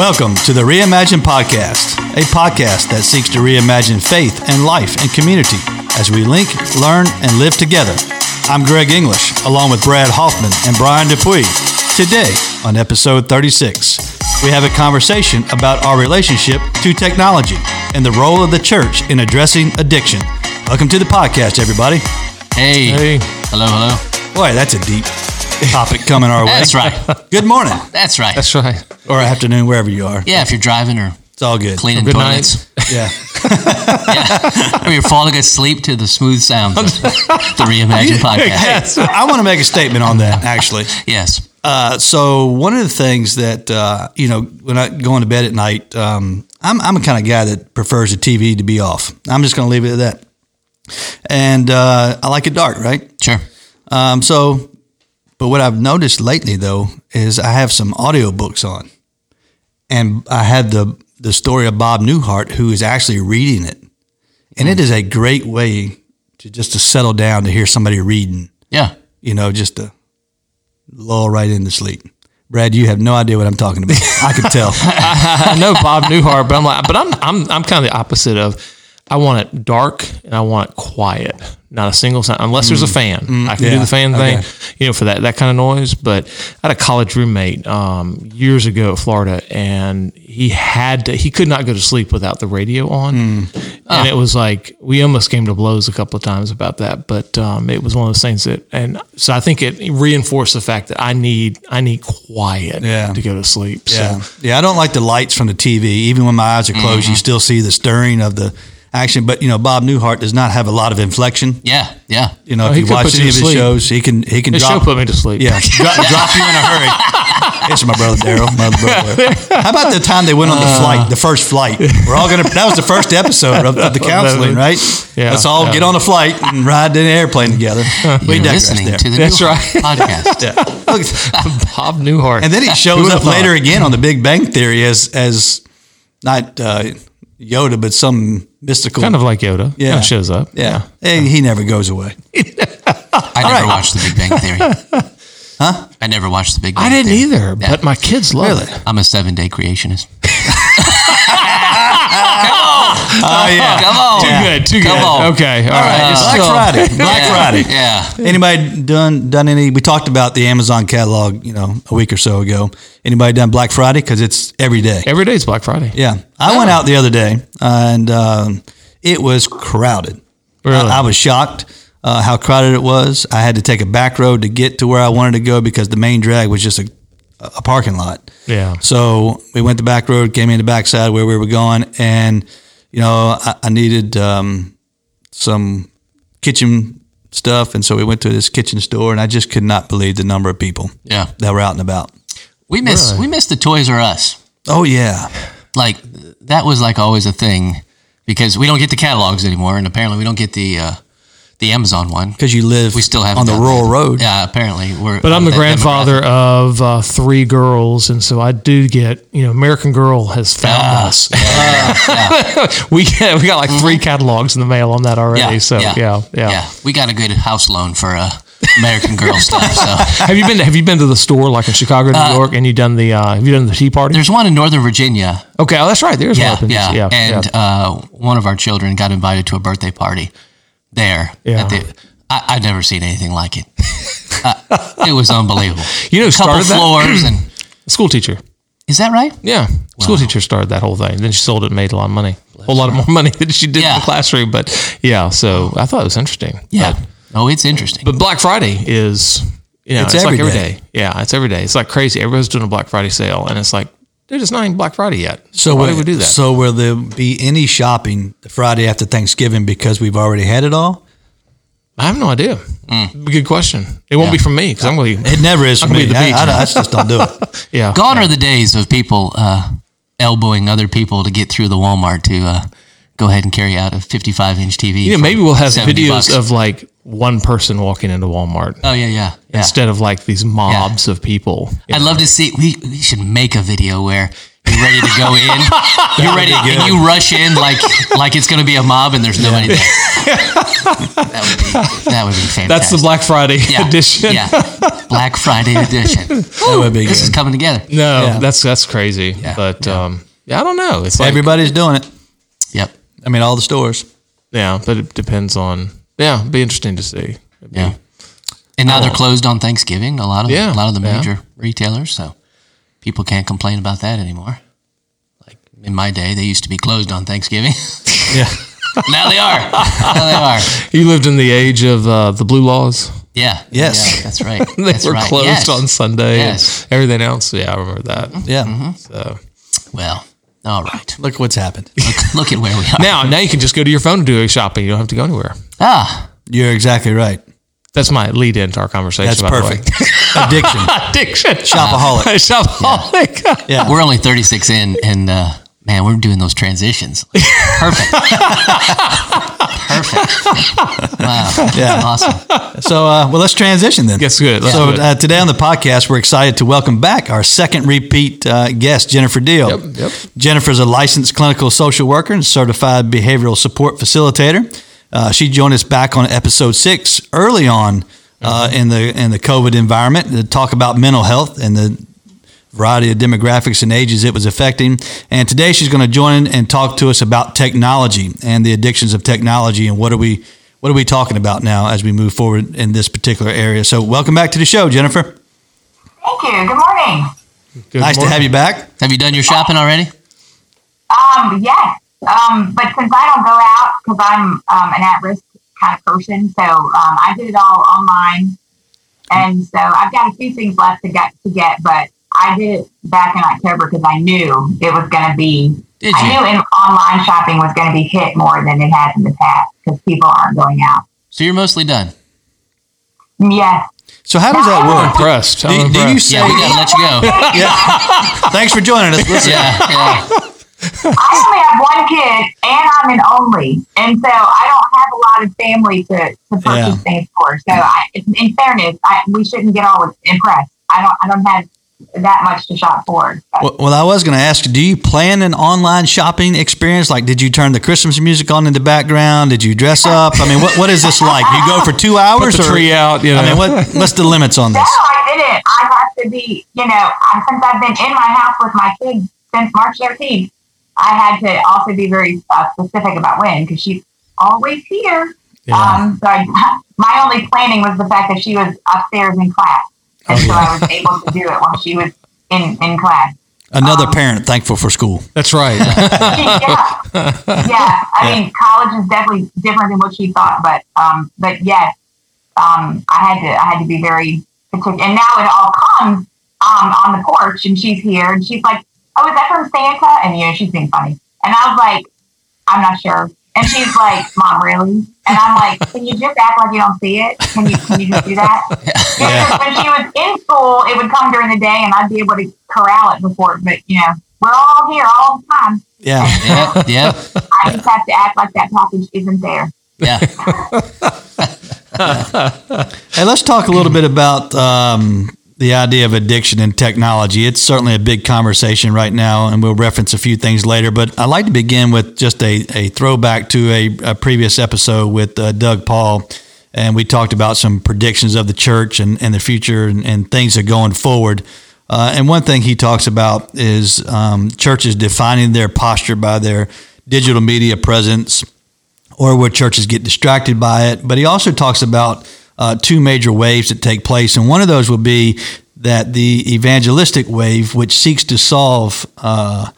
Welcome to the Reimagine Podcast, a podcast that seeks to reimagine faith and life and community as we link, learn, and live together. I'm Greg English, along with Brad Hoffman and Brian Dupuy. Today, on episode 36, we have a conversation about our relationship to technology and the role of the church in addressing addiction. Welcome to the podcast, everybody. Hey. Hey. Hello, hello. Boy, that's a deep topic coming our way. That's right. Good morning That's right. That's right. or afternoon, wherever you are. yeah, if you're driving or It's all good. cleaning Good toilets, Yeah. or you're falling asleep to the smooth sounds of the Reimagine podcast. I want to make a statement on that, actually. Yes. Uh, so one of the things that uh, you know when I go into bed at night, um, I'm I'm a kind of guy that prefers the TV to be off. I'm just going to leave it at that. And uh, I like it dark, right? Sure. Um, so, but what I've noticed lately though is I have some audiobooks on, and I had the the story of Bob Newhart who is actually reading it, and it hmm. is a great way to just to settle down to hear somebody reading. Yeah. You know, just to lull right into sleep. Brad, you have no idea what I'm talking about. I can tell. I know Bob Newhart, but I'm like, but I'm I'm I'm kind of the opposite of. I want it dark and I want it quiet. Not a single sound, unless there's a fan. I can yeah, do the fan thing, okay. you know, for that that kind of noise. But I had a college roommate um, years ago at Florida, and he had to, he could not go to sleep without the radio on, and it was like we almost came to blows a couple of times about that. But um, it was one of those things that, and so I think it reinforced the fact that I need I need quiet Yeah. to go to sleep. Yeah, So yeah. I don't like the lights from the TV. Even when my eyes are closed, you still see the stirring of the action. But you know, Bob Newhart does not have a lot of inflection. Yeah. Yeah. You know, Oh, if you watch put you any of his sleep. shows, he can he can the drop. show put me to sleep. yeah, drop, drop you in a hurry. It's my brother Darryl. My brother. How about the time they went on the flight, the first flight? We're all gonna. That was the first episode of, of the counseling, right? Yeah, Let's all yeah. get on a flight and ride in an airplane together. We You're digress listening there. to the That's New right. podcast. yeah. Look, Bob Newhart. And then he shows would've up later again on the Big Bang Theory as as not uh, Yoda, but some mystical kind of like Yoda. Yeah. Kind of shows up. Yeah, Hey, he never goes away. I never right. watched The Big Bang Theory. Huh? I never watched The Big Bang I didn't Theory. either, Yeah. but my kids love Really? it. I'm a seven day creationist. Oh yeah, Come on. Too good. Too Come good. on. Okay. All right. It's Black still- Friday. Black Yeah. Friday. Yeah. Anybody done done any? We talked about the Amazon catalog, you know, a week or so ago. Anybody done Black Friday? Because it's every day. Every day is Black Friday. Yeah, I went out the other day and um, it was crowded. Really? I, I was shocked uh, how crowded it was. I had to take a back road to get to where I wanted to go because the main drag was just a, a parking lot. Yeah. So we went the back road, came in the backside where we were going, and you know I, I needed um, some kitchen stuff, and so we went to this kitchen store, and I just could not believe the number of people Yeah. that were out and about. We miss Really? we miss the Toys R Us. Oh yeah, like that was like always a thing because we don't get the catalogs anymore, and apparently we don't get the uh, the Amazon one. because you live We still have on the rural road. Yeah, apparently we're. But I'm the grandfather of uh, three girls, and so I do get, you know, American Girl has found Ah, us. yeah, we get, we got like three catalogs in the mail on that already. yeah, so yeah, yeah. yeah. We got a good house loan for uh, American Girl stuff. So Have you been? Have you been to the store like in Chicago, New York, and you done the? Uh, have you done the Tea Party? there's one in Northern Virginia. Okay, oh, that's right. There's Yeah, one up in yeah, yeah, and yeah. Uh, one of our children got invited to a birthday party there. Yeah. At the, I, I've never seen anything like it. uh, it was unbelievable. You know, who couple started that? floors and school teacher. is that right? Yeah, school teacher started that whole thing. Then she sold it, and made a lot of money, a whole lot more money than she did in the classroom. But yeah, so I thought it was interesting. Yeah. But, oh, it's interesting. but Black Friday is, you know, It's it's, like every every day. day. Yeah, it's every day. It's like crazy. Everybody's doing a Black Friday sale, and it's like they're just not even Black Friday yet. So why will- do we do that? So will there be any shopping the Friday after Thanksgiving because we've already had it all? I have no idea. Good question. It won't Yeah. be from me because I'm going to be. It never is for me. be the I, beach. I, I just don't do it. Yeah, Gone are the days of people uh, elbowing other people to get through the Walmart to uh, go ahead and carry out a 55 inch TV. Yeah, maybe we'll have videos bucks. of like one person walking into Walmart Oh yeah, yeah. yeah. instead of like these mobs of people. I'd love to see. We, we should make a video where you're ready to go in. You're ready, and you rush in like like it's going to be a mob, and there's nobody there. that would be that would be fantastic. That's the Black Friday yeah, edition. Yeah, Black Friday edition. That would be This is coming together. No, Yeah. that's that's crazy. But um, yeah, I don't know. It's like Everybody's doing it. Yep. I mean, all the stores. yeah, but it depends on. Yeah, it'd be interesting to see. It'd be- Yeah. And now they're closed on Thanksgiving. A lot of Yeah, a lot of the yeah. major retailers, so people can't complain about that anymore. Like in my day, they used to be closed on Thanksgiving. Yeah. now they are. Now they are. You lived in the age of uh, the blue laws. Yes. Yeah. Yeah, that's right. They That's were right. closed Yes. on Sunday. Yes. And everything else. Yeah, I remember that. Yeah. So Well, all right. Look what's happened. Look, look at where we are. now, now you can just go to your phone to do a shopping. You don't have to go anywhere. Ah, You're exactly right. That's my lead into our conversation. That's by the perfect. Addiction. Addiction. Shopaholic. Shopaholic. Yeah. we're only 36 in, and uh, man, we're doing those transitions. Perfect. Perfect. Wow. Yeah. Awesome. So, uh, well, let's transition then. That's good. Let's so uh, today on the podcast, we're excited to welcome back our second repeat uh, guest, Jennifer Deal. Yep, yep. Jennifer is a licensed clinical social worker and certified behavioral support facilitator. Uh, she joined us back on episode six early on uh, Mm-hmm. in the in the COVID environment to talk about mental health and the variety of demographics and ages it was affecting. And today she's going to join in and talk to us about technology and the addictions of technology and what are we what are we talking about now as we move forward in this particular area. So welcome back to the show, Jennifer. Thank you. Good morning. Good nice to have you back. Have you done your shopping already? Um, yes. Um, but since I don't go out because I'm um, an at-risk kind of person, so um, I did it all online, and so I've got a few things left to get to get, but I did it back in October because I knew it was going to be. Did I you? knew in, online shopping was going to be hit more than it has in the past because people aren't going out. So you're mostly done. Yes. So how does that I'm work? impressed. I'm Do, do you impressed. say? Yeah, we gotta let you go. Yeah. Thanks for joining us. Listen, Yeah, yeah. I only have one kid and I'm an only. And so I don't have a lot of family to, to purchase Yeah. things for. So I, in fairness, I, we shouldn't get all impressed. I don't, I don't have that much to shop for. Well, well, I was going to ask, do you plan an online shopping experience? Like, did you turn the Christmas music on in the background? Did you dress up? I mean, what, what is this like? You go for two hours? Put the or- tree out. You know. I mean, what, what's the limits on this? No. I didn't. I have to be, you know, I, since I've been in my house with my kids since March 13th, I had to also be very uh, specific about when because she's always here. Yeah. Um, so I, my only planning was the fact that she was upstairs in class. And Oh, so I was able to do it while she was in, in class. Another parent thankful for school. That's right. yeah, yeah. I mean, college is definitely different than what she thought, but um, but yes, um, I had to I had to be very particular. And now it all comes um on the porch, and she's here, and she's like, "Oh, is that from Santa?" And you know, she's being funny, and I was like, "I'm not sure." And she's like, "Mom, really?" And I'm like, "Can you just act like you don't see it? Can you can you just do that?" Yeah. When she was in school, it would come during the day, and I'd be able to corral it before. But you know, we're all here all the time. Yeah. yeah, yep, I just have to act like that package isn't there. yeah. Hey, let's talk a little bit about um, the idea of addiction and technology. It's certainly a big conversation right now, and we'll reference a few things later. But I'd like to begin with just a, a throwback to a, a previous episode with uh, Doug Paul. And we talked about some predictions of the church and, and the future and, and things that are going forward. Uh, and one thing he talks about is um, churches defining their posture by their digital media presence, or where churches get distracted by it. But he also talks about uh, two major waves that take place. And one of those will be that the evangelistic wave, which seeks to solve uh,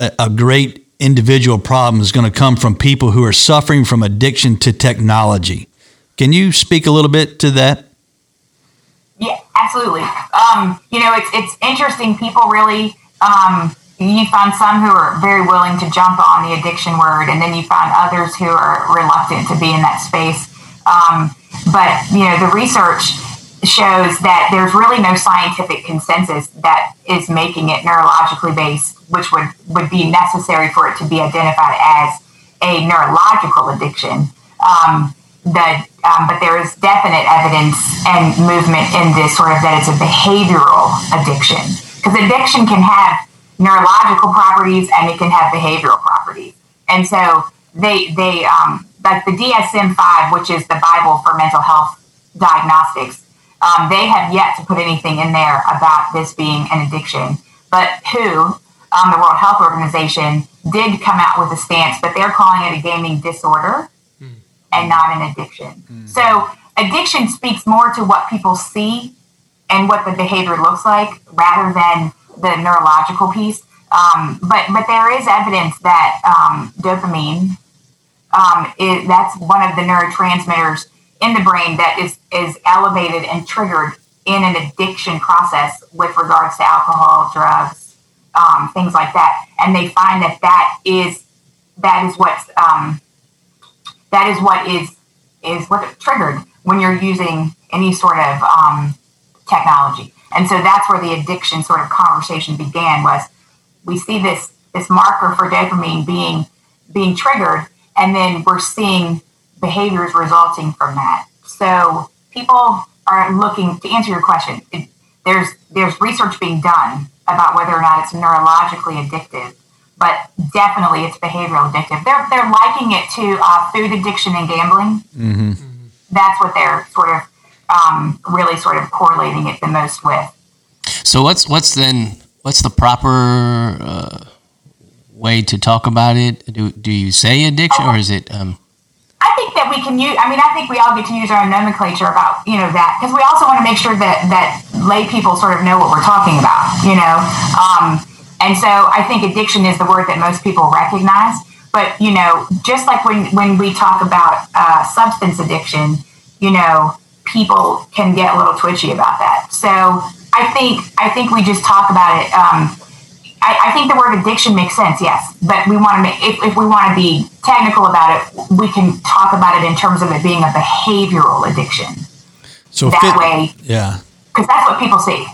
a, a great individual problem, is going to come from people who are suffering from addiction to technology. Can you speak a little bit to that? Yeah, absolutely. Um, you know, it's it's interesting. People really, um, you find some who are very willing to jump on the addiction word, and then you find others who are reluctant to be in that space. Um, but you know, the research shows that there's really no scientific consensus that is making it neurologically based, which would would be necessary for it to be identified as a neurological addiction. Um, that, um, but there is definite evidence and movement in this sort of that it's a behavioral addiction because addiction can have neurological properties and it can have behavioral properties. And so they they um, like the DSM five, which is the Bible for mental health diagnostics. Um, they have yet to put anything in there about this being an addiction. But WHO, um, the World Health Organization, did come out with a stance, but they're calling it a gaming disorder mm. and not an addiction. Mm. So addiction speaks more to what people see and what the behavior looks like rather than the neurological piece. Um, but but there is evidence that um, dopamine um, is, that's one of the neurotransmitters in the brain that is is elevated and triggered in an addiction process with regards to alcohol, drugs, um, things like that. And they find that that is that is what's um, that is what is is what triggered when you're using any sort of um, technology. And so that's where the addiction sort of conversation began. Was we see this this marker for dopamine being being triggered, and then we're seeing behaviors resulting from that. So people are looking to answer your question. It, there's there's research being done about whether or not it's neurologically addictive, but definitely it's behavioral addictive. They're they're liking it to uh, food addiction and gambling. Mm-hmm. That's what they're sort of um, really sort of correlating it the most with. So what's what's then what's the proper uh, way to talk about it? Do do you say addiction or is it? Um, I think that we can use. I mean, I think we all get to use our own nomenclature about you know that because we also want to make sure that that lay people sort of know what we're talking about. You know, um, and so I think addiction is the word that most people recognize. But you know, just like when when we talk about uh, substance addiction, you know, people can get a little twitchy about that. So I think I think we just talk about it. Um, I, I, think the word addiction makes sense, yes, but we want to make if, if we want to be technical about it, we can talk about it in terms of it being a behavioral addiction. So that fit, way, yeah, because that's what people see.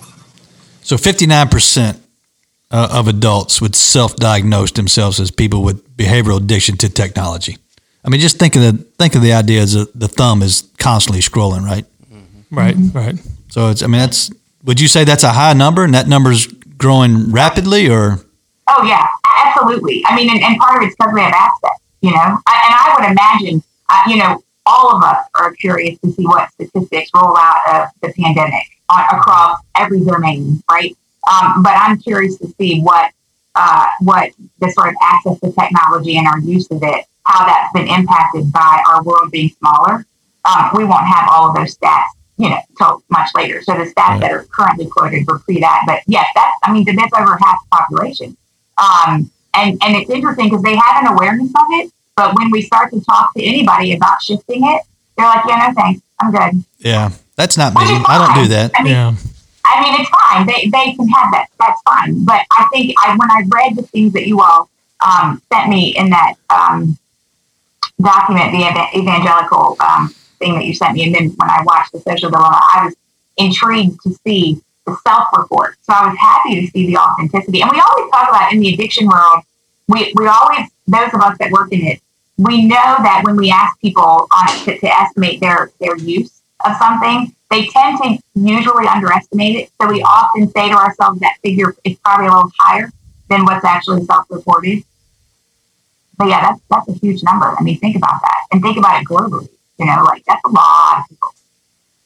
So fifty nine percent uh, of adults would self diagnose themselves as people with behavioral addiction to technology. I mean, just think of the think of the idea as a, the thumb is constantly scrolling, right? Mm-hmm. Right, right. So it's. I mean, that's. Would you say that's a high number, and that number's growing rapidly, or? Oh yeah, absolutely. I mean, and, and part of it's because we have access, you know. I, and I would imagine, uh, you know, all of us are curious to see what statistics roll out of the pandemic on, across every domain, right? Um, but I'm curious to see what uh, what the sort of access to technology and our use of it, how that's been impacted by our world being smaller. Um, we won't have all of those stats you know, till much later. So the stats right. that are currently quoted were pre that. But yes, that's, I mean, that's over half the population. Um, and, and it's interesting because they have an awareness of it. But when we start to talk to anybody about shifting it, they're like, yeah, no thanks. I'm good. Yeah. That's not me. I don't do that. I mean, yeah. I mean, it's fine. They, they can have that. That's fine. But I think I, when I read the things that you all um, sent me in that um, document, the evangelical um, thing that you sent me. And then when I watched the social dilemma, I was intrigued to see the self report. So I was happy to see the authenticity. And we always talk about in the addiction world, we, we always, those of us that work in it, we know that when we ask people on to, to estimate their, their use of something, they tend to usually underestimate it. So we often say to ourselves that figure is probably a little higher than what's actually self-reported. But yeah, that's that's a huge number. I mean, think about that, and think about it globally. You know, like that's a lot of people.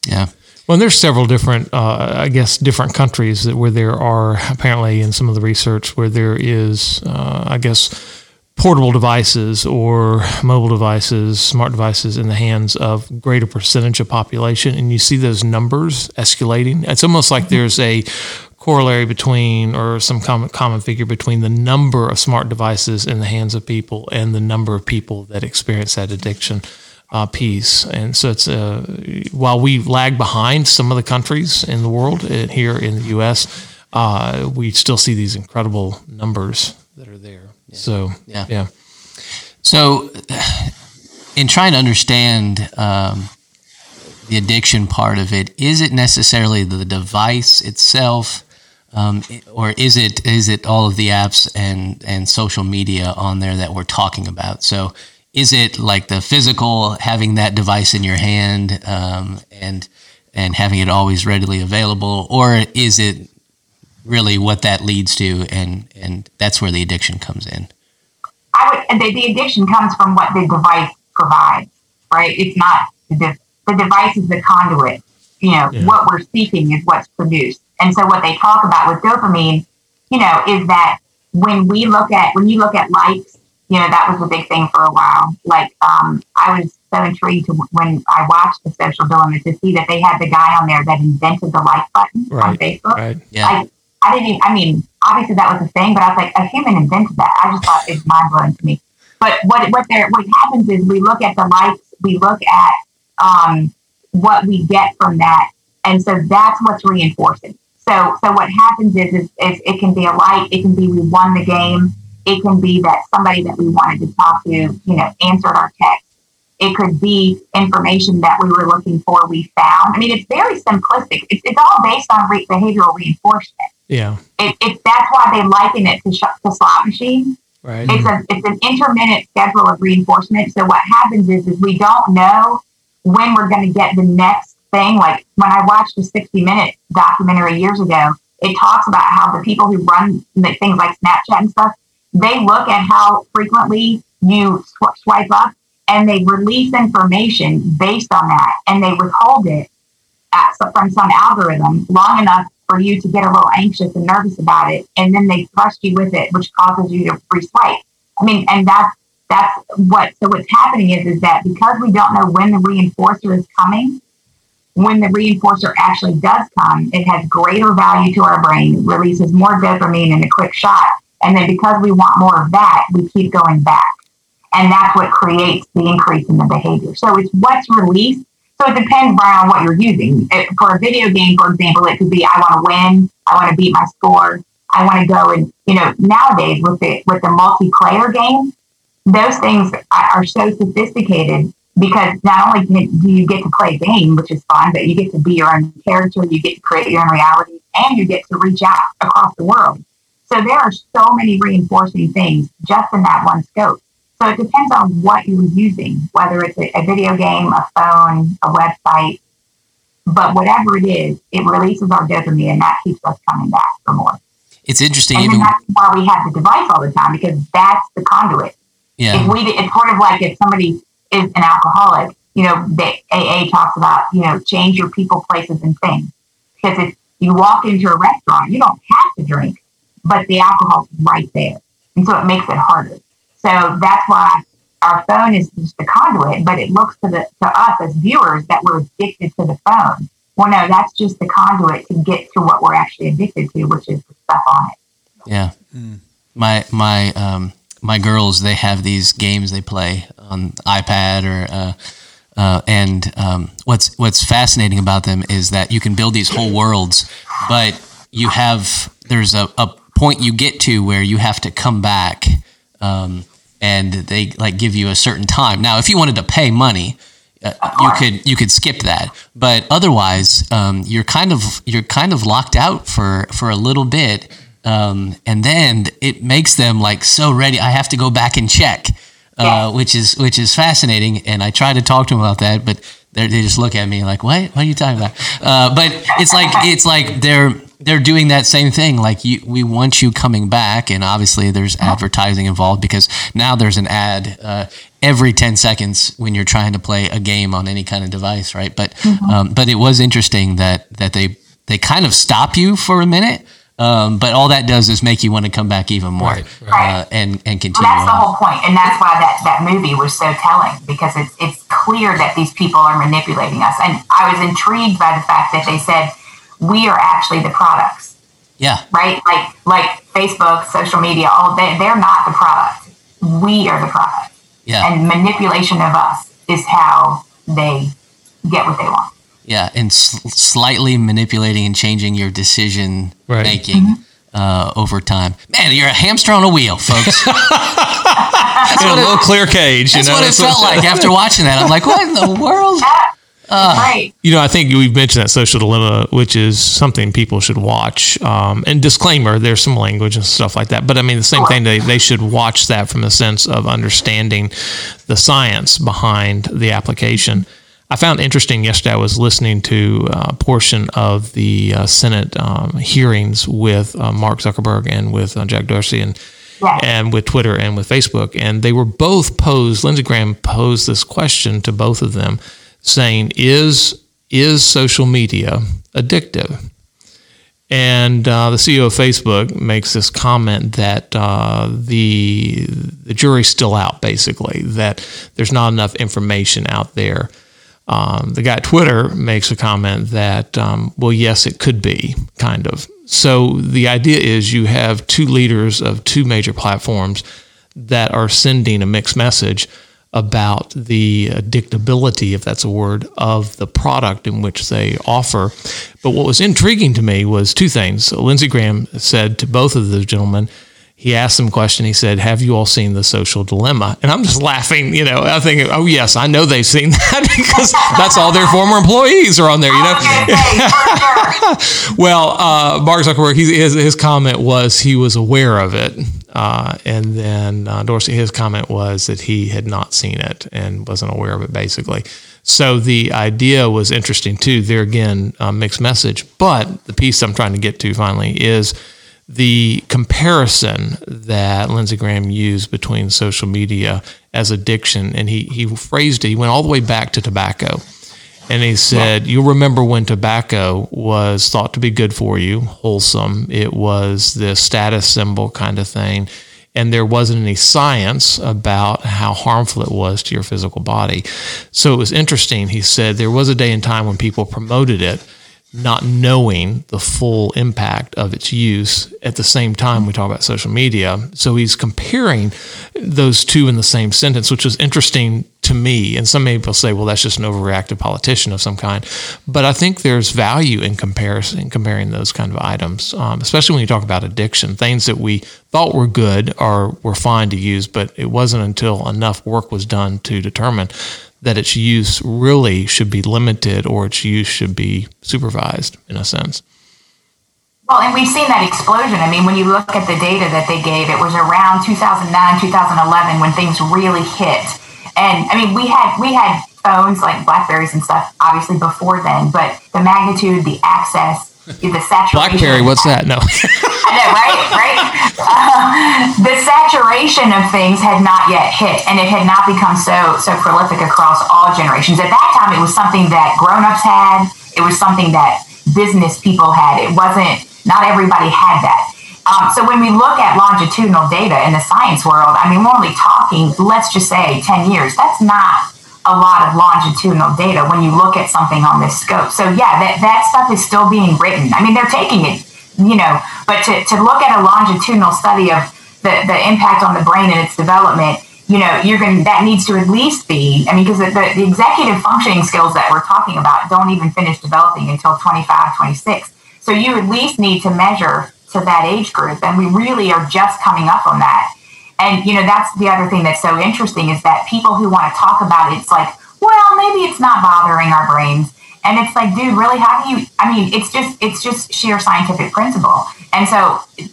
Yeah. Well, there's several different, uh, I guess, different countries that where there are apparently in some of the research where there is, uh, I guess, portable devices or mobile devices, smart devices in the hands of greater percentage of population, and you see those numbers escalating. It's almost like mm-hmm. there's a corollary between or some common common figure between the number of smart devices in the hands of people and the number of people that experience that addiction uh, piece. And so it's uh, while we lag behind some of the countries in the world uh, here in the U.S., uh, we still see these incredible numbers that are there. Yeah. So yeah, yeah. So in trying to understand. Um, the addiction part of it is it necessarily the device itself um, or is it is it all of the apps and and social media on there that we're talking about so is it like the physical having that device in your hand um, and and having it always readily available, or is it really what that leads to, and and that's where the addiction comes in. I would, the, the addiction comes from what the device provides, right? It's not the, the device is the conduit. You know, yeah. what we're seeking is what's produced. And so what they talk about with dopamine, you know, is that when we look at, when you look at likes, you know, that was a big thing for a while. Like, um, I was so intrigued when I watched the social dilemma to see that they had the guy on there that invented the like button right, on Facebook. Right. Yeah. Like, I didn't even, I mean, obviously that was a thing, but I was like, a human invented that. I just thought it's mind blowing to me. But what what there what happens is we look at the likes, we look at um, what we get from that, and so that's what's reinforcing. So so what happens is, is, is it can be a like, it can be we won the game, it can be that somebody that we wanted to talk to, you know, answered our text. It could be information that we were looking for, we found. I mean, it's very simplistic. It's, it's all based on re- behavioral reinforcement. Yeah. It, it, that's why they liken it to, sh- to slot machines. Right. It's a it's an intermittent schedule of reinforcement. So what happens is is we don't know when we're going to get the next thing. Like when I watched a 60 minute documentary years ago, it talks about how the people who run things like Snapchat and stuff, they look at how frequently you sw- swipe up and they release information based on that and they withhold it at, from some algorithm long enough for you to get a little anxious and nervous about it, and then they thrust you with it, which causes you to re-swipe. I mean, and that's that's what. So what's happening is is that because we don't know when the reinforcer is coming, when the reinforcer actually does come, it has greater value to our brain, releases more dopamine in a quick shot, and then because we want more of that, we keep going back, and that's what creates the increase in the behavior. So it's what's released so it depends, Brian, on what you're using. It, for a video game, for example, it could be I want to win, I want to beat my score, I want to go and you know nowadays with the with the multiplayer game, those things are so sophisticated because not only do you get to play a game, which is fun, but you get to be your own character, you get to create your own reality, and you get to reach out across the world. So there are so many reinforcing things just in that one scope. So it depends on what you're using, whether it's a, a video game, a phone, a website. But whatever it is, it releases our dopamine and that keeps us coming back for more. It's interesting. And even, that's why we have the device all the time because that's the conduit. Yeah. If we, it's sort of like if somebody is an alcoholic, you know, the AA talks about, you know, change your people, places, and things. Because if you walk into a restaurant, you don't have to drink, but the alcohol's right there. And so it makes it harder. So that's why our phone is just a conduit, but it looks to the to us as viewers that we're addicted to the phone. Well, no, that's just the conduit to get to what we're actually addicted to, which is the stuff on it. Yeah, mm. my my um, my girls they have these games they play on iPad or. Uh, uh, and um, what's what's fascinating about them is that you can build these whole worlds, but you have there's a, a point you get to where you have to come back um, and they like give you a certain time. Now, if you wanted to pay money, uh, you could you could skip that, but otherwise, um, you're kind of you're kind of locked out for for a little bit, um, and then it makes them like so ready. I have to go back and check, uh, which is which is fascinating. And I try to talk to them about that, but they just look at me like, "What? What are you talking about?" Uh, but it's like it's like they're they're doing that same thing. Like you, we want you coming back, and obviously there's advertising involved because now there's an ad uh, every ten seconds when you're trying to play a game on any kind of device, right? But mm-hmm. um, but it was interesting that that they they kind of stop you for a minute. Um, but all that does is make you want to come back even more right, right. Uh, and and continue. Well, that's on. the whole point, and that's why that, that movie was so telling because it's it's clear that these people are manipulating us. And I was intrigued by the fact that they said we are actually the products. Yeah. Right? Like like Facebook, social media, all they, they're not the product. We are the product. Yeah. And manipulation of us is how they get what they want. Yeah, and s- slightly manipulating and changing your decision right. making. Mm-hmm. Uh, over time. Man, you're a hamster on a wheel, folks. that's what a little clear cage. That's you know? what it felt like after watching that. I'm like, what in the world? Uh, right. You know, I think we've mentioned that social dilemma, which is something people should watch. Um, and disclaimer, there's some language and stuff like that. But I mean, the same thing, they, they should watch that from a sense of understanding the science behind the application. I found interesting yesterday. I was listening to a portion of the uh, Senate um, hearings with uh, Mark Zuckerberg and with uh, Jack Dorsey and yeah. and with Twitter and with Facebook, and they were both posed. Lindsey Graham posed this question to both of them, saying, "Is is social media addictive?" And uh, the CEO of Facebook makes this comment that uh, the the jury's still out, basically that there's not enough information out there um, the guy at Twitter makes a comment that, um, well, yes, it could be, kind of. So the idea is you have two leaders of two major platforms that are sending a mixed message about the addictability, if that's a word, of the product in which they offer. But what was intriguing to me was two things. Lindsey Graham said to both of those gentlemen, he asked them a question. He said, "Have you all seen the Social Dilemma?" And I'm just laughing. You know, I think, "Oh yes, I know they've seen that because that's all their former employees are on there." You know. well, uh, Mark Zuckerberg, he, his his comment was he was aware of it, uh, and then uh, Dorsey, his comment was that he had not seen it and wasn't aware of it, basically. So the idea was interesting too. There again, mixed message. But the piece I'm trying to get to finally is the comparison that Lindsey Graham used between social media as addiction, and he, he phrased it, he went all the way back to tobacco. And he said, You'll remember when tobacco was thought to be good for you, wholesome. It was the status symbol kind of thing. And there wasn't any science about how harmful it was to your physical body. So it was interesting. He said there was a day and time when people promoted it not knowing the full impact of its use at the same time we talk about social media. So he's comparing those two in the same sentence, which is interesting to me. And some people say, well, that's just an overreactive politician of some kind. But I think there's value in comparison, comparing those kind of items, um, especially when you talk about addiction, things that we thought were good or were fine to use, but it wasn't until enough work was done to determine that its use really should be limited or its use should be supervised in a sense. Well, and we've seen that explosion. I mean, when you look at the data that they gave, it was around 2009, 2011 when things really hit. And I mean, we had we had phones like Blackberries and stuff, obviously before then, but the magnitude, the access, the saturation. Blackberry, what's that? No. Know, right? Right? Uh, the saturation of things had not yet hit, and it had not become so so prolific across all generations. At that time, it was something that grown-ups had. It was something that business people had. It wasn't. Not everybody had that. Um, so when we look at longitudinal data in the science world, I mean, we're only talking, let's just say, ten years. That's not a lot of longitudinal data when you look at something on this scope. So yeah, that, that stuff is still being written. I mean, they're taking it, you know, but to, to look at a longitudinal study of the, the impact on the brain and its development, you know, you're going that needs to at least be, I mean, because the, the executive functioning skills that we're talking about don't even finish developing until 25, 26. So you at least need to measure to that age group. And we really are just coming up on that. And you know, that's the other thing that's so interesting is that people who want to talk about it, it's like, well, maybe it's not bothering our brains. And it's like, dude, really? How do you? I mean, it's just it's just sheer scientific principle. And so it,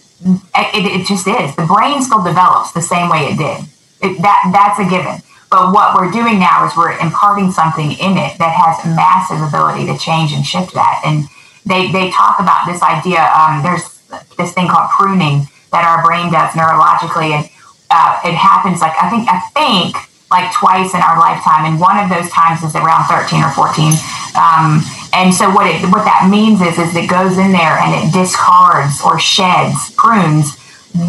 it, it just is. The brain still develops the same way it did. It, that that's a given. But what we're doing now is we're imparting something in it that has massive ability to change and shift that. And they they talk about this idea. Um, there's this thing called pruning that our brain does neurologically, and uh, it happens like I think I think like twice in our lifetime, and one of those times is around 13 or 14. Um, and so what it what that means is is it goes in there and it discards or sheds, prunes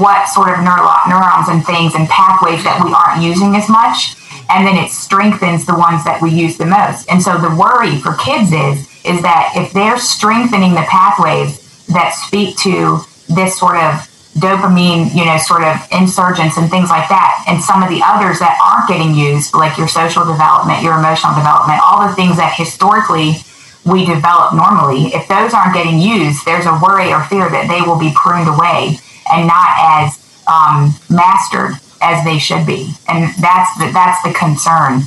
what sort of neuro- neurons and things and pathways that we aren't using as much, and then it strengthens the ones that we use the most. And so the worry for kids is is that if they're strengthening the pathways that speak to this sort of dopamine, you know, sort of insurgents and things like that. And some of the others that aren't getting used, like your social development, your emotional development, all the things that historically we develop normally, if those aren't getting used, there's a worry or fear that they will be pruned away and not as um, mastered as they should be. And that's the, that's the concern.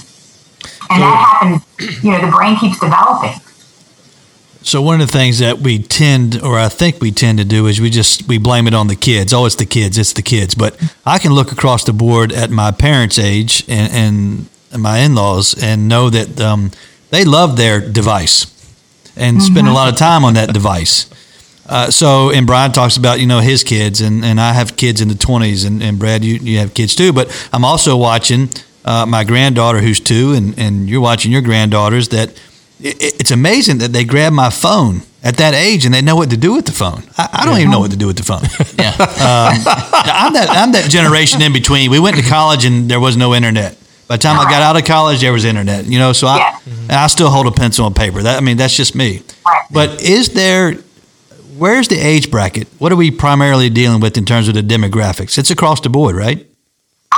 And that happens, you know, the brain keeps developing. So one of the things that we tend, or I think we tend to do, is we just we blame it on the kids. Oh, it's the kids, it's the kids. But I can look across the board at my parents' age and, and my in-laws and know that um, they love their device and spend a lot of time on that device. Uh, so, and Brian talks about, you know, his kids, and, and I have kids in the 20s, and, and Brad, you, you have kids too. But I'm also watching uh, my granddaughter who's two, and, and you're watching your granddaughters that it, it's amazing that they grab my phone at that age and they know what to do with the phone. I, I don't even know what to do with the phone. Yeah. Um, I'm that I'm that generation in between. We went to college and there was no internet. By the time I got out of college, there was internet. You know, so I Yeah. and I still hold a pencil and paper. That I mean, that's just me. But is there? Where's the age bracket? What are we primarily dealing with in terms of the demographics? It's across the board, right?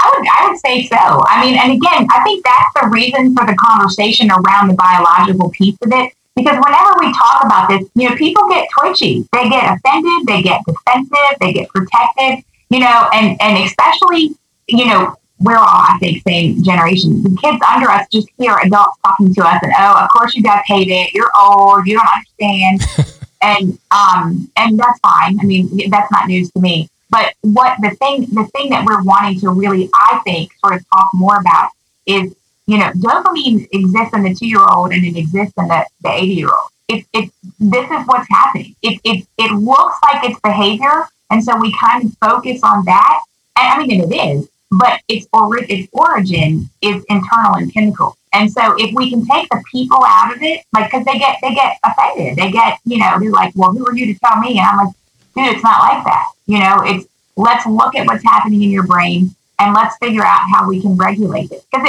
I would, I would say so. I mean, and again, I think that's the reason for the conversation around the biological piece of it. Because whenever we talk about this, you know, people get twitchy. They get offended. They get defensive. They get protective. You know, and and especially, you know, we're all, I think, same generation. The kids under us just hear adults talking to us, and oh, of course you guys hate it. You're old. You don't understand. and um, and that's fine. I mean, that's not news to me. But what the thing, the thing that we're wanting to really, I think, sort of talk more about is, you know, dopamine exists in the two-year-old and it exists in the, the 80-year-old. It, it, this is what's happening. It, it, it looks like it's behavior, and so we kind of focus on that. And I mean, and it is, but its, ori- its origin is internal and chemical. And so if we can take the people out of it, like, because they get they get offended, they get, you know, they're like, well, who are you to tell me? And I'm like, dude, it's not like that. You know, it's let's look at what's happening in your brain and let's figure out how we can regulate it. Because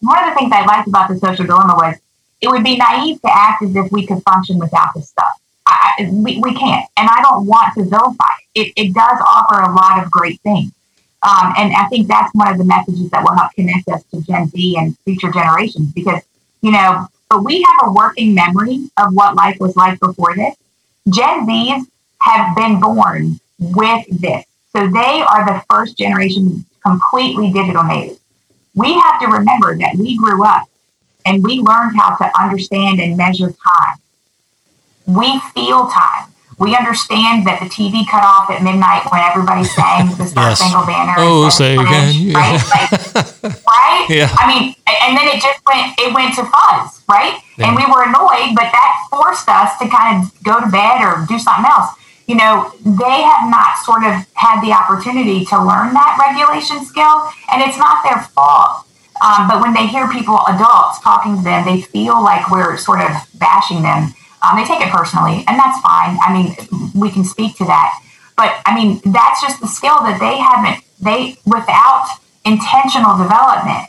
one of the things I liked about the social dilemma was it would be naive to act as if we could function without this stuff. I, we, we can't. And I don't want to vilify it. it. It does offer a lot of great things. Um, and I think that's one of the messages that will help connect us to Gen Z and future generations because, you know, but we have a working memory of what life was like before this. Gen Zs have been born with this. So they are the first generation completely digital natives. We have to remember that we grew up and we learned how to understand and measure time. We feel time. We understand that the TV cut off at midnight when everybody sang the Star Yes. Spangled Banner. Oh, say said, again, yeah. Right? Like, right? Yeah. I mean, and then it just went, it went to fuzz, right? And we were annoyed, but that forced us to kind of go to bed or do something else. You know, they have not sort of had the opportunity to learn that regulation skill, and it's not their fault. Um, but when they hear people, adults, talking to them, they feel like we're sort of bashing them. Um, they take it personally, and that's fine. I mean, we can speak to that. But I mean, that's just the skill that they haven't, they, without intentional development,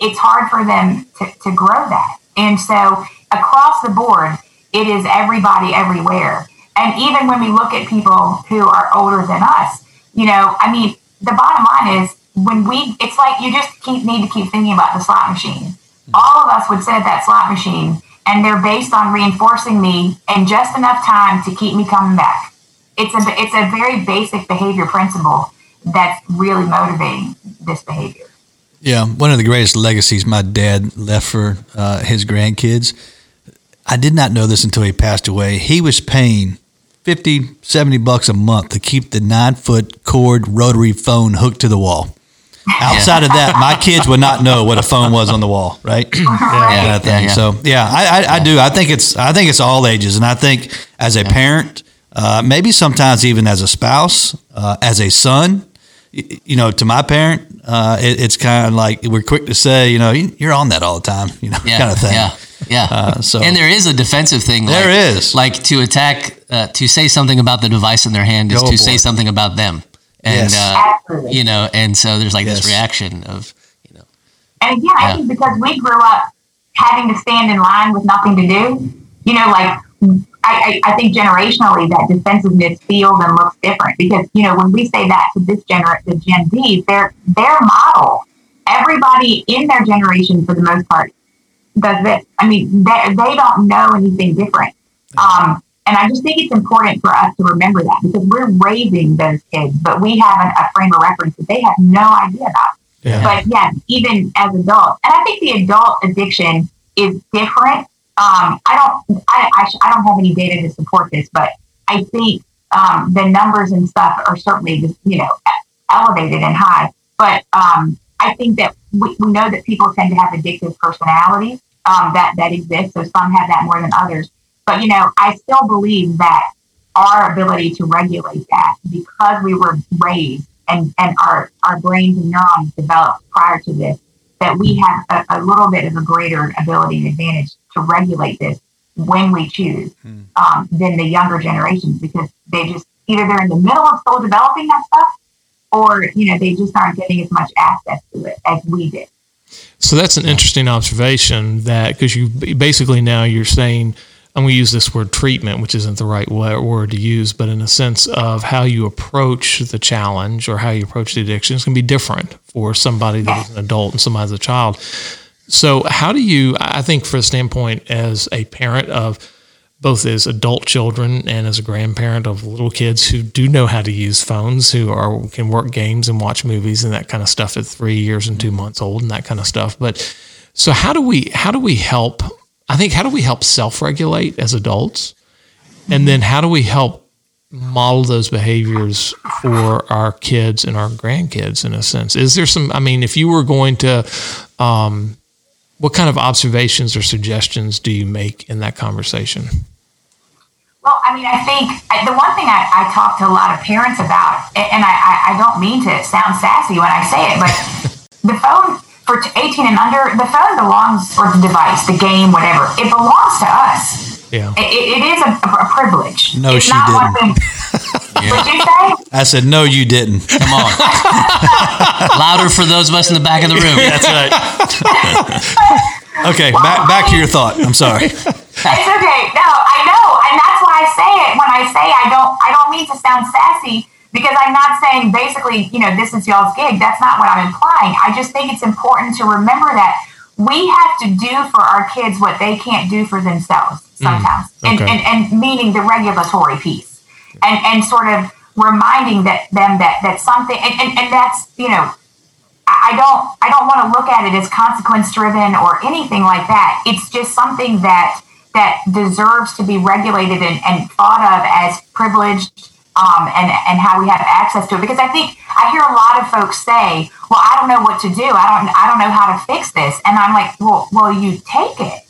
it's hard for them to, to grow that. And so across the board, it is everybody everywhere. And even when we look at people who are older than us, you know, I mean, the bottom line is when we, it's like you just keep need to keep thinking about the slot machine. All of us would sit at that slot machine and they're based on reinforcing me in just enough time to keep me coming back. It's a, it's a very basic behavior principle that's really motivating this behavior. Yeah, one of the greatest legacies my dad left for uh, his grandkids. I did not know this until he passed away. He was paying 50, 70 bucks a month to keep the nine foot cord rotary phone hooked to the wall. Outside of that, my kids would not know what a phone was on the wall, right? Right. kind of thing. yeah. So yeah, I, I, I do. I think it's I think it's all ages, and I think as a parent, uh, maybe sometimes even as a spouse, uh, as a son, y- you know, to my parent, uh, it, it's kind of like we're quick to say, you know, "You- you're on that all the time, you know, yeah, kind of thing. Yeah, yeah. Uh, so- and there is a defensive thing. There like, is. like to attack, uh, to say something about the device in their hand is Oh, to boy. say something about them, and Yes. uh, you know, and so there's like Yes. this reaction of, you know, And again, I think because we grew up having to stand in line with nothing to do, you know, like I, I, I think generationally that defensiveness feels and looks different because, you know, when we say that to this gener the Gen Z, their their model, everybody in their generation for the most part does this. I mean, they, they don't know anything different. Um, and I just think it's important for us to remember that because we're raising those kids, but we have an, a frame of reference that they have no idea about. Yeah. But yeah, even as adults, and I think the adult addiction is different. Um, I don't, I, I, sh- I don't have any data to support this, but I think um, the numbers and stuff are certainly just you know elevated and high. But um, I think that we, we know that people tend to have addictive personalities. Um, that that exists. So some have that more than others. But you know, I still believe that our ability to regulate that because we were raised and, and our, our brains and neurons developed prior to this, that we have a, a little bit of a greater ability and advantage to regulate this when we choose hmm. um, than the younger generations because they just either they're in the middle of still developing that stuff or you know they just aren't getting as much access to it as we did so that's an interesting observation that because you basically now you're saying I'm going to use this word treatment, which isn't the right word to use, but in a sense of how you approach the challenge or how you approach the addiction is going to be different for somebody that is an adult and somebody that's a child. So, how do you, I think, for a standpoint as a parent of both as adult children and as a grandparent of little kids who do know how to use phones, who are can work games and watch movies and that kind of stuff at three years and two months old and that kind of stuff. But so how do we how do we help I think how do we help self regulate as adults? And then how do we help model those behaviors for our kids and our grandkids in a sense? Is there some, I mean, if you were going to, um, what kind of observations or suggestions do you make in that conversation? Well, I mean, I think the one thing I, I talk to a lot of parents about, and I, I don't mean to sound sassy when I say it, but the phone for 18 and under, the phone belongs, or the device, the game, whatever, it belongs to us. Yeah. it, it is a, a, privilege. No, it's she didn't. Thing, yeah. You say? I said, no, you didn't. Come on. Louder for those of us in the back of the room. That's right. okay, well, back, back to your thought. I'm sorry. It's okay. No, I know. Say it. When I say I don't, I don't mean to sound sassy because I'm not saying basically, you know, this is y'all's gig. That's not what I'm implying. I just think it's important to remember that we have to do for our kids what they can't do for themselves mm, sometimes. Mm, okay. and, and, and meaning the regulatory piece. And and sort of reminding that them that that something and, and, and that's, you know, I don't I don't want to look at it as consequence driven or anything like that. It's just something that that deserves to be regulated and, and thought of as privileged um, and and how we have access to it. Because I think I hear a lot of folks say, "Well, I don't know what to do. I don't I don't know how to fix this," and I'm like, "Well, well, you take it."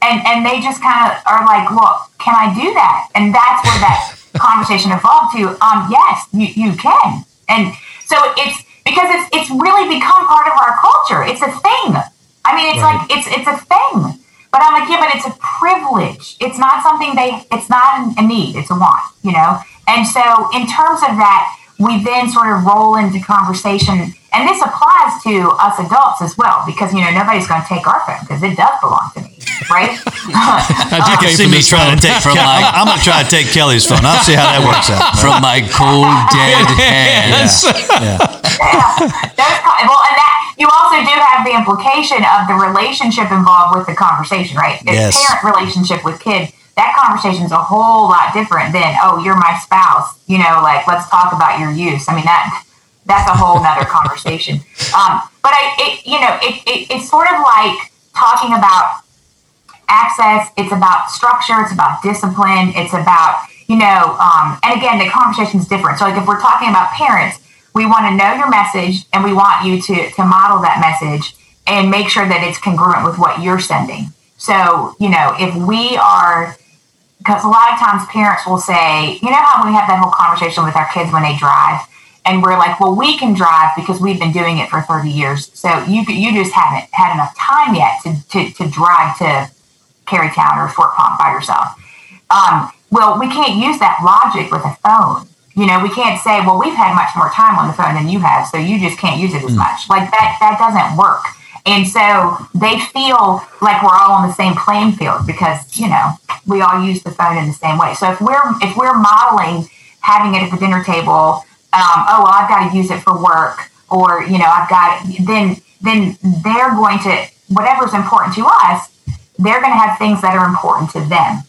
And and they just kind of are like, "Well, can I do that?" And that's where that conversation evolved to. Um, yes, you you can. And so it's because it's it's really become part of our culture. It's a thing. I mean, it's right. like it's it's a thing. But I'm like, yeah, but it's a privilege. It's not something they. It's not a need. It's a want. You know. And so, in terms of that, we then sort of roll into conversation, and this applies to us adults as well, because you know nobody's going to take our phone because it does belong to me, right? you uh, can see me trying to take. From my, I'm going to try to take Kelly's phone. I'll see how that works out. From my cold dead hands. Yeah. yeah. yeah. Well, and that you also do have the implication of the relationship involved with the conversation, right? The yes. parent relationship with kid that conversation is a whole lot different than oh you're my spouse you know like let's talk about your use. I mean that that's a whole nother conversation. Um, but i it, you know it, it, it's sort of like talking about access. It's about structure. It's about discipline. It's about you know um, and again the conversation is different. So like if we're talking about parents we want to know your message and we want you to to model that message and make sure that it's congruent with what you're sending so you know if we are because a lot of times parents will say, you know how we have that whole conversation with our kids when they drive, and we're like, well, we can drive because we've been doing it for 30 years. So you you just haven't had enough time yet to, to, to drive to Carytown or Short Pump by yourself. Um, well, we can't use that logic with a phone. You know, we can't say, well, we've had much more time on the phone than you have, so you just can't use it as hmm. much. Like that, that doesn't work. And so they feel like we're all on the same playing field because, you know, we all use the phone in the same way. So if we're if we're modeling having it at the dinner table, um, oh well, I've got to use it for work, or you know, I've got then then they're going to whatever's important to us, they're going to have things that are important to them,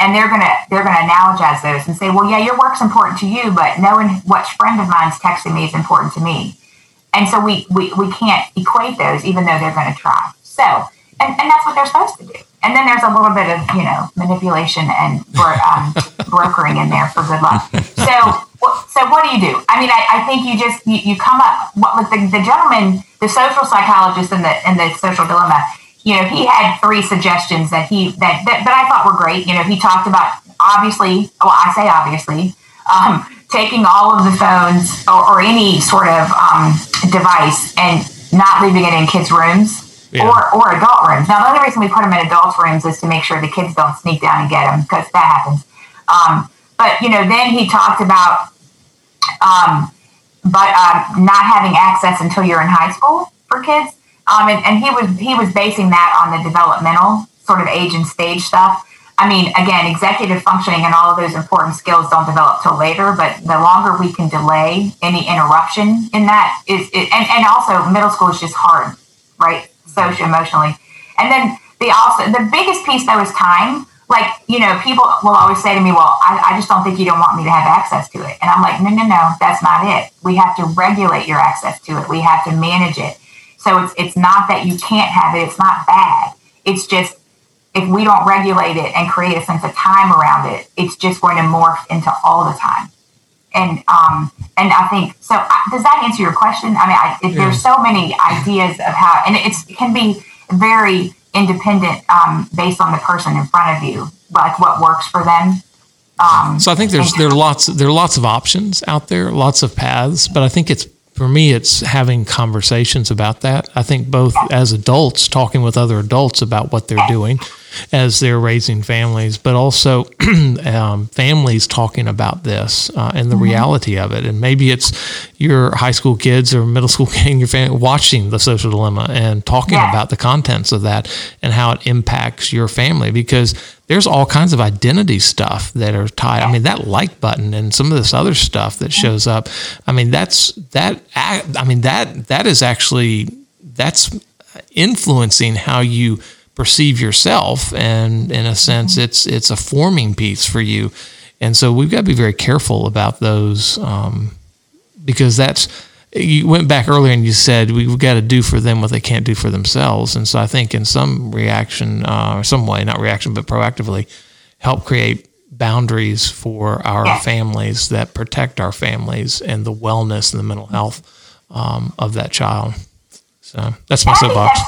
and they're gonna they're gonna analogize those and say, well, yeah, your work's important to you, but knowing what friend of mine's texting me is important to me. And so we, we, we can't equate those even though they're going to try. So, and, and that's what they're supposed to do. And then there's a little bit of, you know, manipulation and um, brokering in there for good luck. So, so what do you do? I mean, I, I think you just, you, you come up, what, with the, the gentleman, the social psychologist in the, in the social dilemma, you know, he had three suggestions that he that, that that I thought were great. You know, he talked about obviously, well, I say obviously, um, taking all of the phones or, or any sort of um, device and not leaving it in kids' rooms yeah. or, or adult rooms. Now, the only reason we put them in adult rooms is to make sure the kids don't sneak down and get them because that happens. Um, but, you know, then he talked about um, but uh, not having access until you're in high school for kids. Um, and, and he was he was basing that on the developmental sort of age and stage stuff. I mean, again, executive functioning and all of those important skills don't develop till later, but the longer we can delay any interruption in that is, it, and, and also middle school is just hard, right? Social emotionally. And then the also, the biggest piece though is time. Like, you know, people will always say to me, well, I, I just don't think you don't want me to have access to it. And I'm like, no, no, no, that's not it. We have to regulate your access to it. We have to manage it. So it's, it's not that you can't have it. It's not bad. It's just if we don't regulate it and create a sense of time around it, it's just going to morph into all the time. And um, and I think so. Does that answer your question? I mean, I, yeah. there's so many ideas of how, and it can be very independent um, based on the person in front of you, like what works for them. Um, so I think there's there are lots there are lots of options out there, lots of paths, but I think it's for me, it's having conversations about that. I think both as adults, talking with other adults about what they're doing as they're raising families, but also um, families talking about this uh, and the mm-hmm. reality of it. And maybe it's your high school kids or middle school kids, your family watching the social dilemma and talking yeah. about the contents of that and how it impacts your family because there's all kinds of identity stuff that are tied. I mean, that like button and some of this other stuff that shows up. I mean, that's that. I mean, that that is actually that's influencing how you perceive yourself, and in a sense, it's it's a forming piece for you. And so we've got to be very careful about those um, because that's you went back earlier and you said we've got to do for them what they can't do for themselves. And so I think in some reaction, uh, or some way, not reaction, but proactively, help create boundaries for our families that protect our families and the wellness and the mental health um, of that child. So that's my soapbox.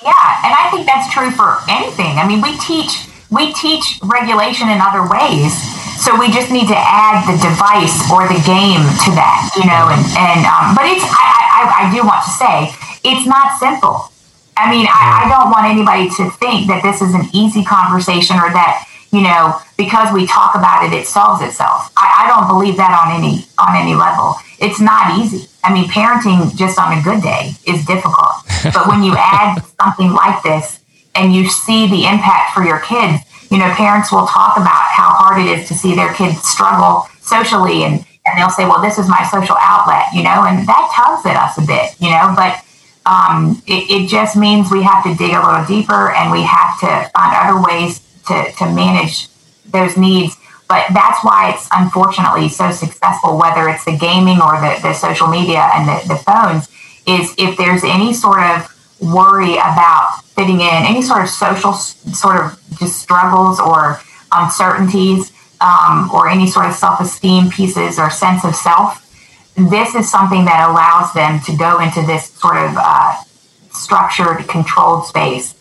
yeah, and I think that's true for anything. I mean, we teach we teach regulation in other ways so we just need to add the device or the game to that, you know. And and um, but it's I, I, I do want to say it's not simple. I mean, I, I don't want anybody to think that this is an easy conversation or that you know because we talk about it, it solves itself. I, I don't believe that on any on any level. It's not easy. I mean, parenting just on a good day is difficult, but when you add something like this and you see the impact for your kids you know, parents will talk about how hard it is to see their kids struggle socially and, and they'll say, well, this is my social outlet, you know, and that tugs at us a bit, you know, but um, it, it just means we have to dig a little deeper and we have to find other ways to, to manage those needs. But that's why it's unfortunately so successful, whether it's the gaming or the, the social media and the, the phones, is if there's any sort of worry about fitting in, any sort of social sort of just struggles or uncertainties, um, or any sort of self esteem pieces or sense of self, this is something that allows them to go into this sort of uh, structured, controlled space.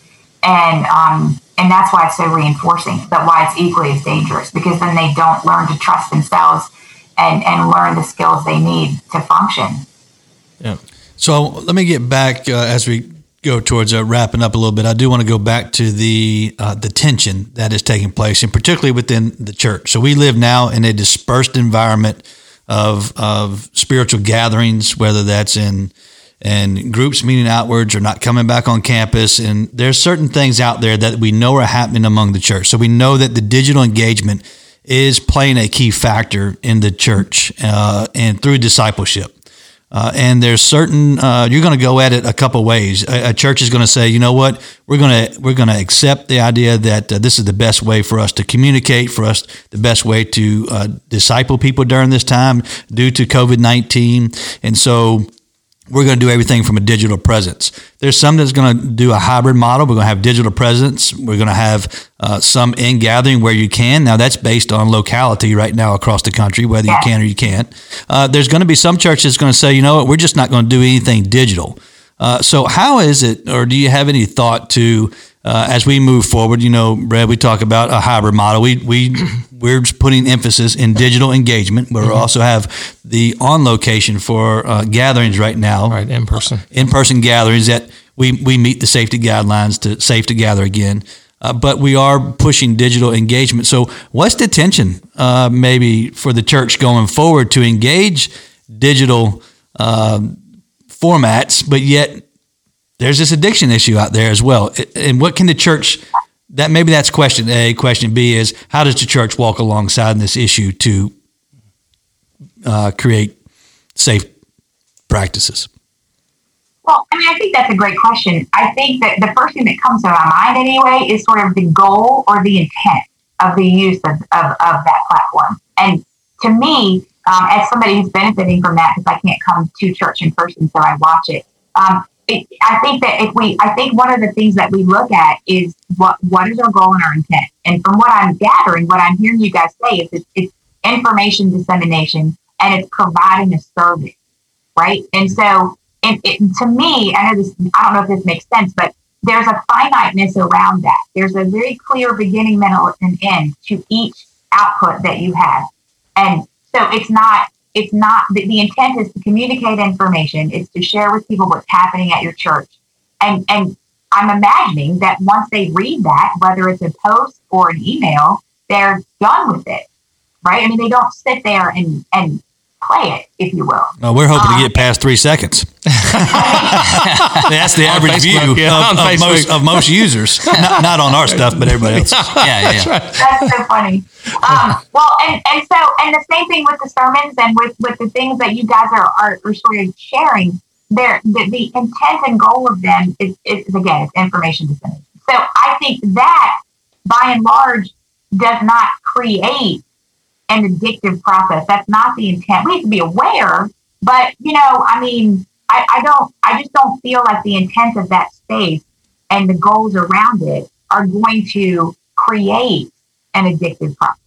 And, um, and that's why it's so reinforcing, but why it's equally as dangerous because then they don't learn to trust themselves and, and learn the skills they need to function. Yeah. So let me get back uh, as we go towards uh, wrapping up a little bit, I do want to go back to the uh, the tension that is taking place, and particularly within the church. So we live now in a dispersed environment of of spiritual gatherings, whether that's in and groups meeting outwards or not coming back on campus. And there's certain things out there that we know are happening among the church. So we know that the digital engagement is playing a key factor in the church uh, and through discipleship. Uh, and there's certain uh, you're going to go at it a couple ways. A, a church is going to say, you know what, we're going to we're going to accept the idea that uh, this is the best way for us to communicate, for us the best way to uh, disciple people during this time due to COVID nineteen, and so we're going to do everything from a digital presence. There's some that's going to do a hybrid model. We're going to have digital presence. We're going to have uh, some in gathering where you can. Now that's based on locality right now across the country, whether you can or you can't. Uh, there's going to be some churches going to say, you know what, we're just not going to do anything digital. Uh, so, how is it, or do you have any thought to uh, as we move forward? You know, Brad, we talk about a hybrid model. We we we're putting emphasis in digital engagement, but mm-hmm. we also have the on location for uh, gatherings right now, right in person, in person gatherings that we we meet the safety guidelines to safe to gather again. Uh, but we are pushing digital engagement. So, what's the tension uh, maybe for the church going forward to engage digital uh, formats, but yet there's this addiction issue out there as well. And what can the church? That maybe that's question A. Question B is how does the church walk alongside in this issue to uh, create safe practices? Well, I mean, I think that's a great question. I think that the first thing that comes to my mind anyway is sort of the goal or the intent of the use of, of, of that platform. And to me, um, as somebody who's benefiting from that, because I can't come to church in person, so I watch it. Um, it, I think that if we, I think one of the things that we look at is what what is our goal and our intent. And from what I'm gathering, what I'm hearing you guys say is it's, it's information dissemination and it's providing a service, right? And so it, to me, I know this, I don't know if this makes sense, but there's a finiteness around that. There's a very clear beginning, middle, and end to each output that you have. And so it's not, it's not, the, the intent is to communicate information, it's to share with people what's happening at your church. And, and I'm imagining that once they read that, whether it's a post or an email, they're done with it, right? I mean, they don't sit there and, and play it, if you will. No, we're hoping um, to get past three seconds. That's the average Facebook, view yeah, of, of most, of most users. not, not, on our stuff, but everybody else. yeah, yeah. That's so funny. Um, well, and, and so, and the same thing with the sermons and with, with the things that you guys are, are, are sort of sharing. There, the, the intent and goal of them is, is again, it's information dissemination. So I think that, by and large, does not create an addictive process. That's not the intent. We have to be aware, but you know, I mean, I, I don't, I just don't feel like the intent of that space and the goals around it are going to create an addictive process.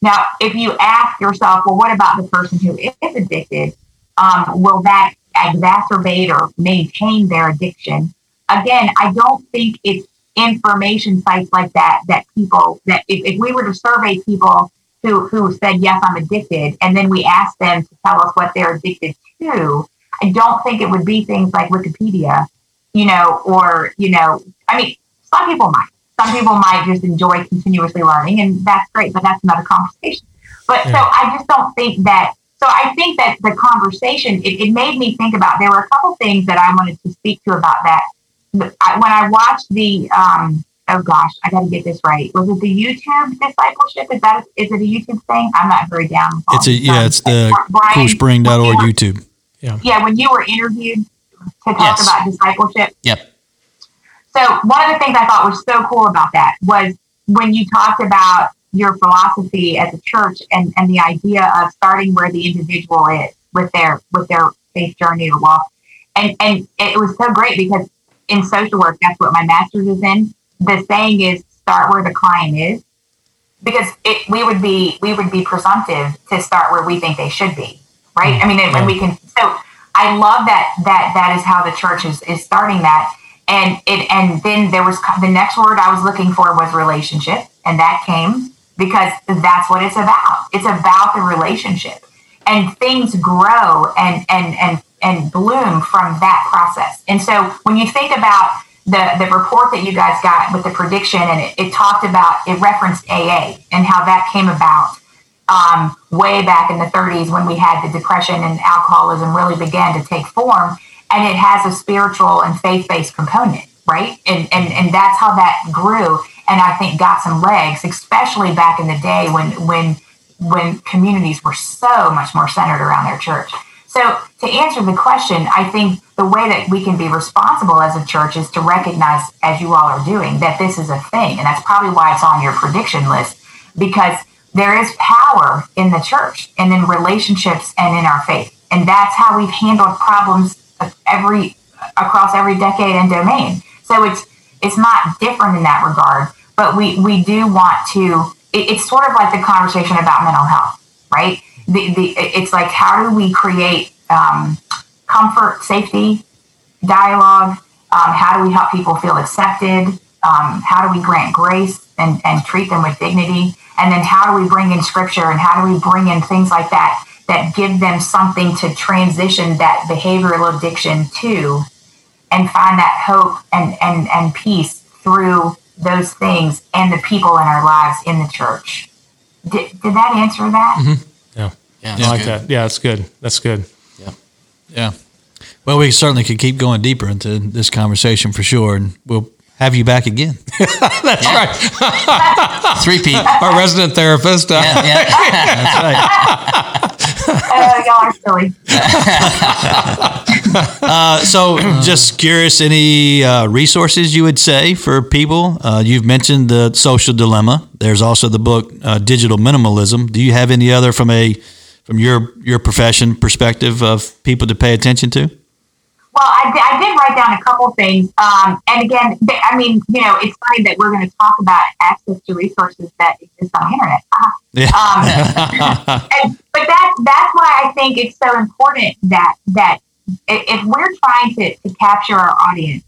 Now, if you ask yourself, well, what about the person who is addicted? Um, will that exacerbate or maintain their addiction? Again, I don't think it's information sites like that that people that if, if we were to survey people who who said yes i'm addicted and then we asked them to tell us what they're addicted to. I don't think it would be things like wikipedia you know or you know i mean some people might. Some people might just enjoy continuously learning and that's great but that's another conversation. But yeah. so i just don't think that so i think that the conversation it, it made me think about there were a couple things that i wanted to speak to about that. When i watched the um, oh gosh, I got to get this right. Was it the YouTube discipleship? Is that is it a YouTube thing? I'm not very down. It's a yeah, it's the coolspring.org YouTube. Yeah, yeah. When you were interviewed to talk yes. about discipleship. Yep. So one of the things I thought was so cool about that was when you talked about your philosophy as a church and, and the idea of starting where the individual is with their with their faith journey or walk. And and it was so great because in social work, that's what my master's is in the saying is start where the client is because it, we would be we would be presumptive to start where we think they should be right? I mean when we can so i love that that that is how the church is is starting that. And it and then there was the next word i was looking for was relationship and that came because that's what it's about. It's about the relationship. And things grow and and and and bloom from that process. And so when you think about the, the report that you guys got with the prediction, and it, it talked about, it referenced AA and how that came about um, way back in the 30s when we had the depression and alcoholism really began to take form. And it has a spiritual and faith based component, right? And, and, and that's how that grew. And I think got some legs, especially back in the day when, when, when communities were so much more centered around their church. So, to answer the question, I think the way that we can be responsible as a church is to recognize, as you all are doing, that this is a thing. And that's probably why it's on your prediction list, because there is power in the church and in relationships and in our faith. And that's how we've handled problems every across every decade and domain. So it's it's not different in that regard, but we we do want to. It, it's sort of like the conversation about mental health, right? the, the it's like how do we create um, comfort, safety, dialogue. Um, how do we help people feel accepted? Um, how do we grant grace and, and treat them with dignity? And then how do we bring in scripture and how do we bring in things like that that give them something to transition that behavioral addiction to and find that hope and, and, and peace through those things and the people in our lives in the church. Did, did that answer that? Mm-hmm. Yeah. Yeah. I like good. that. Yeah, that's good. That's good. Yeah. Yeah. Well, we certainly could keep going deeper into this conversation for sure, and we'll have you back again. That's right. Three Pete. Our resident therapist. Uh, Yeah, yeah. That's right. Oh, y'all are silly. Uh, so, just curious, any uh, resources you would say for people? Uh, you've mentioned the social dilemma. There's also the book uh, Digital Minimalism. Do you have any other from a from your your profession perspective of people to pay attention to? Well, I did, I did write down a couple things. Um, and again, I mean, you know, it's funny that we're going to talk about access to resources that exist on the internet. Ah. Yeah. Um, and, but that's that's why I think it's so important that that if we're trying to, to capture our audience,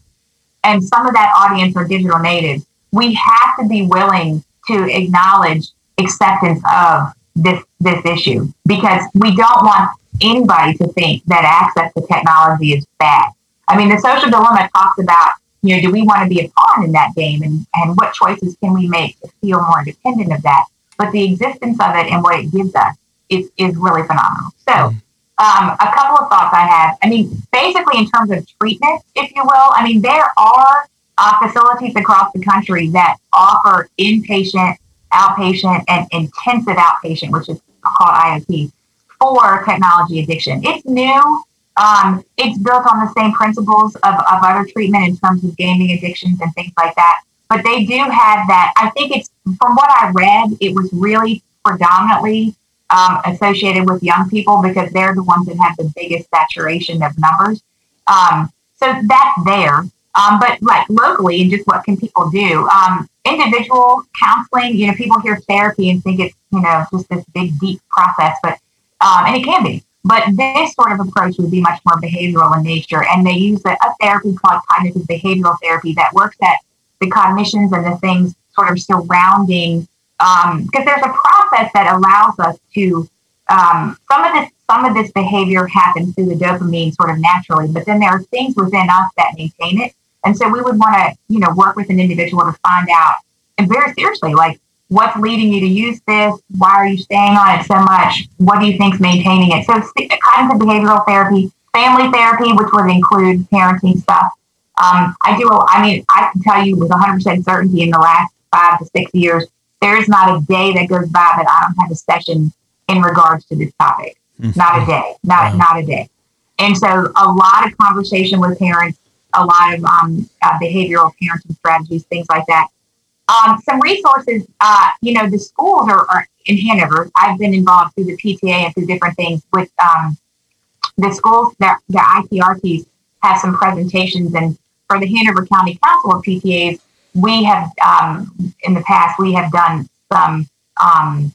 and some of that audience are digital natives, we have to be willing to acknowledge acceptance of this this issue because we don't want anybody to think that access to technology is bad. I mean, the social dilemma talks about, you know, do we want to be a pawn in that game and, and what choices can we make to feel more independent of that? But the existence of it and what it gives us is, is really phenomenal. So, um, a couple of thoughts I have. I mean, basically, in terms of treatment, if you will, I mean, there are uh, facilities across the country that offer inpatient, outpatient, and intensive outpatient, which is called IOP, for technology addiction. It's new. Um, it's built on the same principles of, of other treatment in terms of gaming addictions and things like that. But they do have that. I think it's, from what I read, it was really predominantly um, associated with young people because they're the ones that have the biggest saturation of numbers. Um, so that's there. Um, but like locally, and just what can people do? Um, individual counseling. You know, people hear therapy and think it's you know just this big deep process, but um, and it can be. But this sort of approach would be much more behavioral in nature, and they use a, a therapy called cognitive behavioral therapy that works at the cognitions and the things sort of surrounding. Because there's a process that allows us to um, some of this some of this behavior happens through the dopamine sort of naturally, but then there are things within us that maintain it. And so we would want to, you know, work with an individual to find out and very seriously, like what's leading you to use this? Why are you staying on it so much? What do you think's maintaining it? So cognitive behavioral therapy, family therapy, which would include parenting stuff. Um, I do. I mean, I can tell you with 100% certainty in the last five to six years, there is not a day that goes by that I don't have a session in regards to this topic. Not a day. Not not a day. And so a lot of conversation with parents, a lot of um, uh, behavioral parenting strategies, things like that. Um, some resources, uh, you know, the schools are, are, in Hanover. I've been involved through the PTA and through different things with um, the schools. Their, their ITRTs have some presentations, and for the Hanover County Council of PTAs, we have um, in the past we have done some um,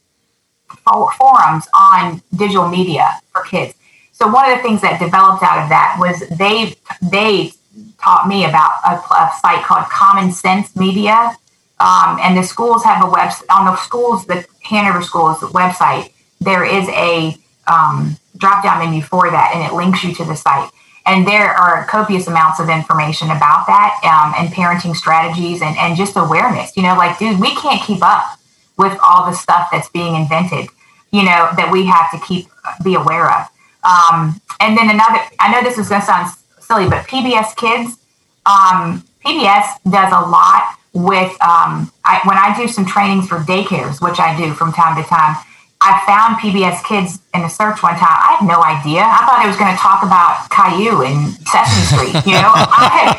forums on digital media for kids. So one of the things that developed out of that was they they taught me about a, a site called Common Sense Media, um, and the schools have a website on the schools the Hanover Schools website. There is a um, drop down menu for that, and it links you to the site. And there are copious amounts of information about that um, and parenting strategies and, and just awareness. You know, like, dude, we can't keep up with all the stuff that's being invented, you know, that we have to keep be aware of. Um, and then another, I know this is going to sound silly, but PBS Kids, um, PBS does a lot with, um, I, when I do some trainings for daycares, which I do from time to time, I found PBS Kids in a search one time. I had no idea. I thought it was going to talk about Caillou and Sesame Street. You know, I had,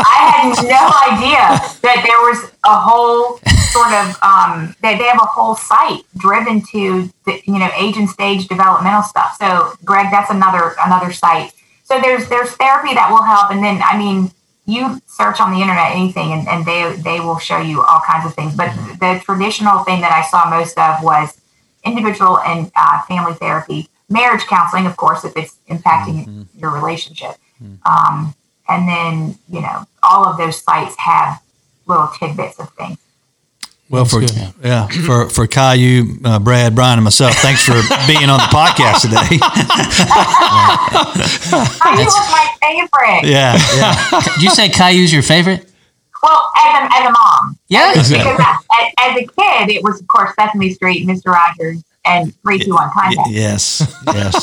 I had no idea that there was a whole sort of um, they, they have a whole site driven to the, you know age and stage developmental stuff. So, Greg, that's another another site. So there's there's therapy that will help, and then I mean you search on the internet anything and, and they they will show you all kinds of things. But the traditional thing that I saw most of was individual and uh, family therapy, marriage counseling, of course, if it's impacting mm-hmm. your relationship. Um, and then you know all of those sites have little tidbits of things. Well, for yeah, for for Caillou, uh, Brad, Brian, and myself, thanks for being on the podcast today. Caillou was my favorite. Yeah, yeah. Did you say Caillou's your favorite? Well, as a, as a mom, Yeah. because as, as a kid, it was of course Sesame Street, Mister Rogers, and Three Two One Time. Bandits. yes, yes.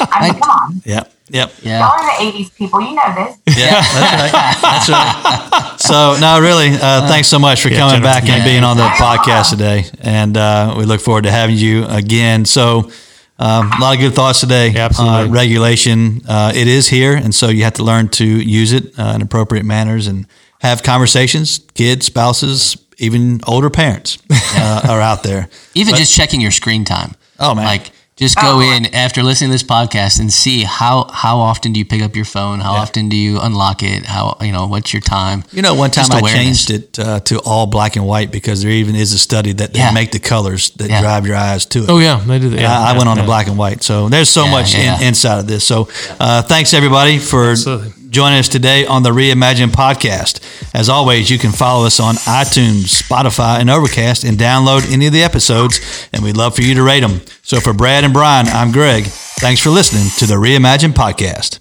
I mean, come on, Yep, yep. Yeah. y'all are the '80s people. You know this. Yeah, that's right. That's right. So, no, really, uh, thanks so much for coming Jennifer. back and being on the podcast today. And uh, we look forward to having you again. So, um, a lot of good thoughts today. Yeah, absolutely. Uh, regulation, uh, it is here. And so you have to learn to use it uh, in appropriate manners and have conversations. Kids, spouses, even older parents uh, are out there. Even just checking your screen time. Oh, man. Like just go Oh. in after listening to this podcast and see how how often do you pick up your phone? How often do you unlock it? How you know what's your time? You know, one time Just I awareness. changed it uh, to all black and white because there even is a study that they Yeah. make the colors that Yeah. drive your eyes to it. Oh yeah, they do that. Yeah, I, I went on to black and white. So there's so Yeah, much yeah. In, inside of this. So uh, thanks everybody for Absolutely. Joining us today on the Reimagine podcast. As always, you can follow us on iTunes, Spotify, and Overcast and download any of the episodes. And we'd love for you to rate them. So for Brad and Brian, I'm Greg. Thanks for listening to the Reimagine podcast.